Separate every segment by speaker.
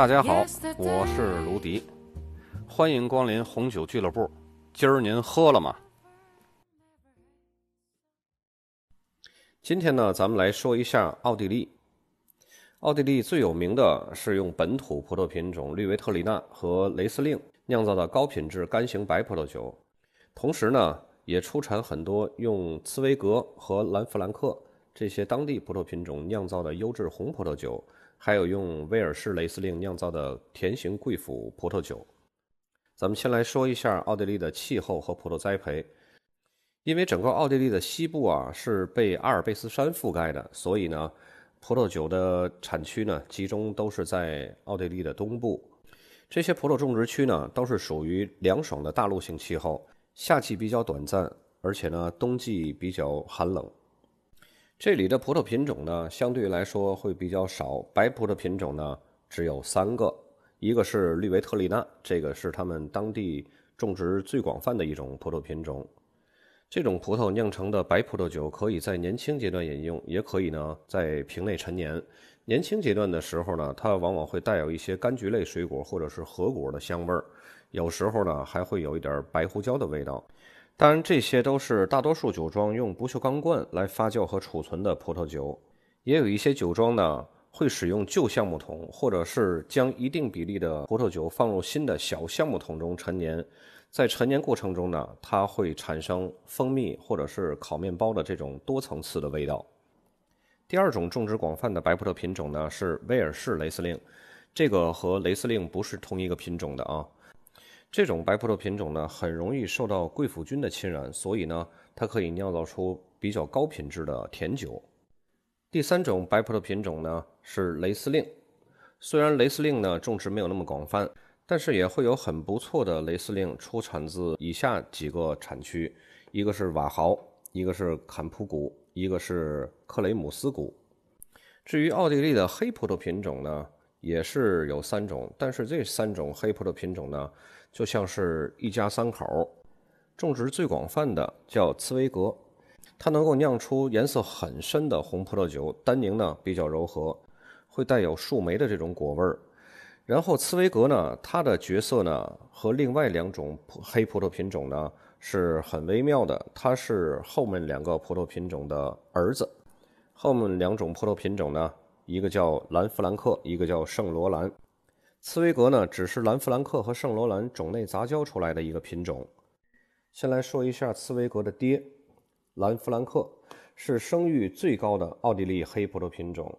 Speaker 1: 大家好，我是卢迪，欢迎光临红酒俱乐部。今儿您喝了吗？今天呢，咱们来说一下奥地利。奥地利最有名的是用本土葡萄品种绿维特里纳和雷司令酿造的高品质干型白葡萄酒，同时呢，也出产很多用茨威格和兰弗兰克这些当地葡萄品种酿造的优质红葡萄酒。还有用威尔士雷司令酿造的甜型贵腐葡萄酒。咱们先来说一下奥地利的气候和葡萄栽培。因为整个奥地利的西部啊是被阿尔卑斯山覆盖的，所以呢，葡萄酒的产区呢集中都是在奥地利的东部。这些葡萄种植区呢都是属于凉爽的大陆性气候，夏季比较短暂，而且呢冬季比较寒冷。这里的葡萄品种呢，相对来说会比较少。白葡萄品种呢，只有三个，一个是绿维特利纳，这个是他们当地种植最广泛的一种葡萄品种。这种葡萄酿成的白葡萄酒，可以在年轻阶段饮用，也可以呢在瓶内陈年。年轻阶段的时候呢，它往往会带有一些柑橘类水果或者是核果的香味儿，有时候呢还会有一点白胡椒的味道。当然，这些都是大多数酒庄用不锈钢罐来发酵和储存的葡萄酒，也有一些酒庄呢会使用旧橡木桶，或者是将一定比例的葡萄酒放入新的小橡木桶中陈年。在陈年过程中呢，它会产生蜂蜜或者是烤面包的这种多层次的味道。第二种种植广泛的白葡萄品种呢是威尔士雷司令，这个和雷司令不是同一个品种的啊。这种白葡萄品种呢，很容易受到贵腐菌的侵染，所以呢，它可以酿造出比较高品质的甜酒。第三种白葡萄品种呢是雷司令，虽然雷司令呢种植没有那么广泛，但是也会有很不错的雷司令出产自以下几个产区：一个是瓦豪，一个是坎普谷，一个是克雷姆斯谷。至于奥地利的黑葡萄品种呢，也是有三种，但是这三种黑葡萄品种呢。就像是一家三口，种植最广泛的叫茨威格，它能够酿出颜色很深的红葡萄酒，单宁呢比较柔和，会带有树莓的这种果味儿。然后茨威格呢，它的角色呢和另外两种黑葡萄品种呢是很微妙的，它是后面两个葡萄品种的儿子。后面两种葡萄品种呢，一个叫兰弗兰克，一个叫圣罗兰。茨威格呢，只是兰弗兰克和圣罗兰种内杂交出来的一个品种。先来说一下茨威格的爹，兰弗兰克是声誉最高的奥地利黑葡萄品种，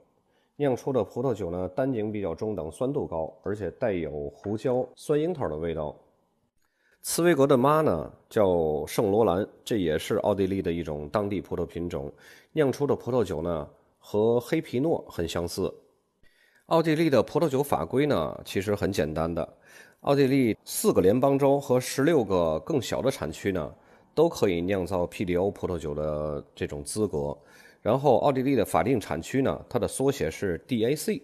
Speaker 1: 酿出的葡萄酒呢，单宁比较中等，酸度高，而且带有胡椒、酸樱桃的味道。茨威格的妈呢叫圣罗兰，这也是奥地利的一种当地葡萄品种，酿出的葡萄酒呢和黑皮诺很相似。奥地利的葡萄酒法规呢，其实很简单的。奥地利四个联邦州和十六个更小的产区呢，都可以酿造 PDO 葡萄酒的这种资格。然后，奥地利的法定产区呢，它的缩写是 DAC。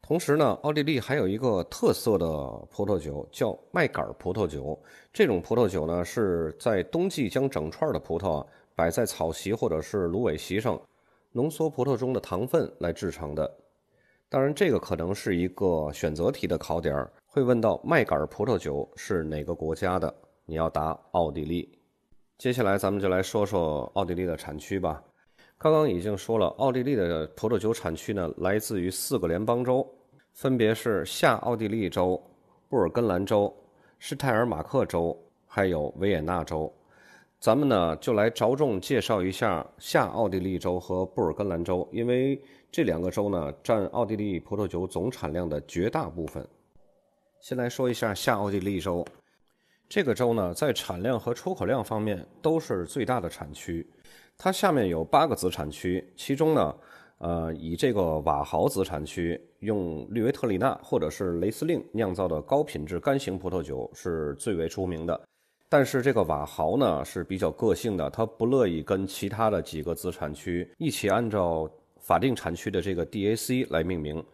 Speaker 1: 同时呢，奥地利还有一个特色的葡萄酒叫麦秆葡萄酒。这种葡萄酒呢，是在冬季将整串的葡萄摆在草席或者是芦苇席上，浓缩葡萄中的糖分来制成的。当然，这个可能是一个选择题的考点，会问到麦秆葡萄酒是哪个国家的？你要答奥地利。接下来咱们就来说说奥地利的产区吧。刚刚已经说了，奥地利的葡萄酒产区呢，来自于四个联邦州，分别是下奥地利州、布尔根兰州、施泰尔马克州，还有维也纳州。咱们呢，就来着重介绍一下下奥地利州和布尔根兰州，因为。这两个州呢，占奥地利葡萄酒总产量的绝大部分。先来说一下下奥地利州，这个州呢，在产量和出口量方面都是最大的产区。它下面有八个子产区，其中呢，呃，以这个瓦豪子产区用绿维特里纳或者是雷司令酿造的高品质干型葡萄酒是最为出名的。但是这个瓦豪呢是比较个性的，它不乐意跟其他的几个子产区一起按照。法定产区的这个 DAC 来命名，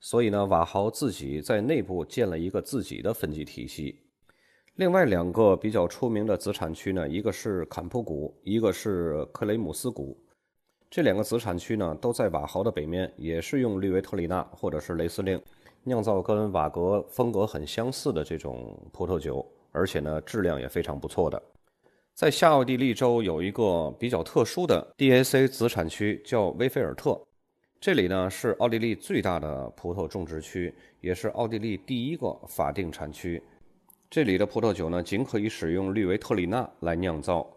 Speaker 1: 所以呢，瓦豪自己在内部建了一个自己的分级体系。另外两个比较出名的子产区呢，一个是坎普谷，一个是克雷姆斯谷。这两个子产区呢，都在瓦豪的北面，也是用绿维特里纳或者是雷司令。酿造跟瓦格风格很相似的这种葡萄酒，而且呢质量也非常不错的。在下奥地利州有一个比较特殊的 DAC 子产区，叫威菲尔特。这里呢是奥地利最大的葡萄种植区，也是奥地利第一个法定产区。这里的葡萄酒呢，仅可以使用绿维特里纳来酿造。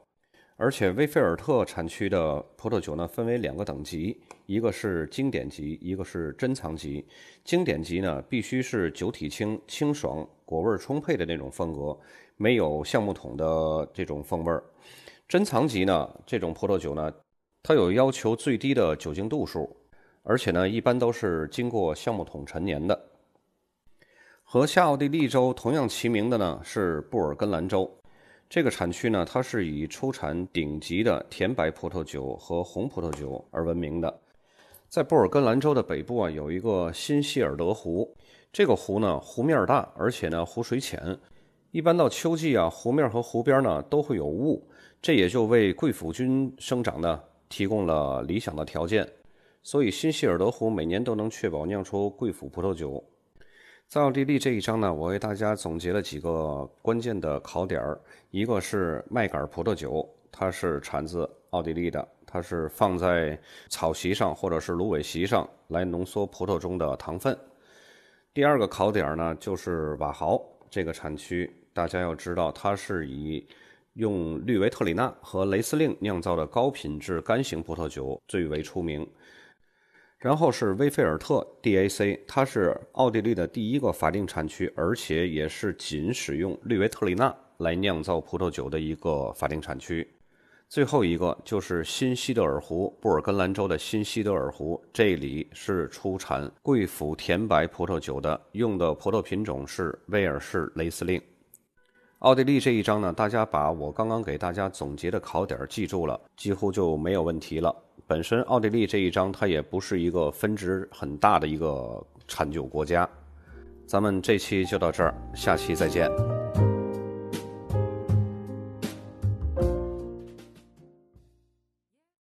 Speaker 1: 而且威菲尔特产区的葡萄酒呢，分为两个等级，一个是经典级，一个是珍藏级。经典级呢，必须是酒体轻、清爽、果味充沛的那种风格，没有橡木桶的这种风味儿。珍藏级呢，这种葡萄酒呢，它有要求最低的酒精度数，而且呢，一般都是经过橡木桶陈年的。和下奥地利州同样齐名的呢，是布尔根兰州。这个产区呢，它是以出产顶级的甜白葡萄酒和红葡萄酒而闻名的。在布尔根兰州的北部啊，有一个新希尔德湖。这个湖呢，湖面大，而且呢，湖水浅。一般到秋季啊，湖面和湖边呢都会有雾，这也就为贵腐菌生长呢提供了理想的条件。所以，新希尔德湖每年都能确保酿出贵腐葡萄酒。在奥地利这一章呢，我为大家总结了几个关键的考点儿。一个是麦秆葡萄酒，它是产自奥地利的，它是放在草席上或者是芦苇席上来浓缩葡萄中的糖分。第二个考点呢，就是瓦豪这个产区，大家要知道，它是以用绿维特里纳和雷司令酿造的高品质干型葡萄酒最为出名。然后是威菲尔特 DAC，它是奥地利的第一个法定产区，而且也是仅使用绿维特里纳来酿造葡萄酒的一个法定产区。最后一个就是新西德尔湖，布尔根兰州的新西德尔湖，这里是出产贵腐甜白葡萄酒的，用的葡萄品种是威尔士雷司令。奥地利这一章呢，大家把我刚刚给大家总结的考点记住了，几乎就没有问题了。本身奥地利这一章它也不是一个分值很大的一个产酒国家，咱们这期就到这儿，下期再见。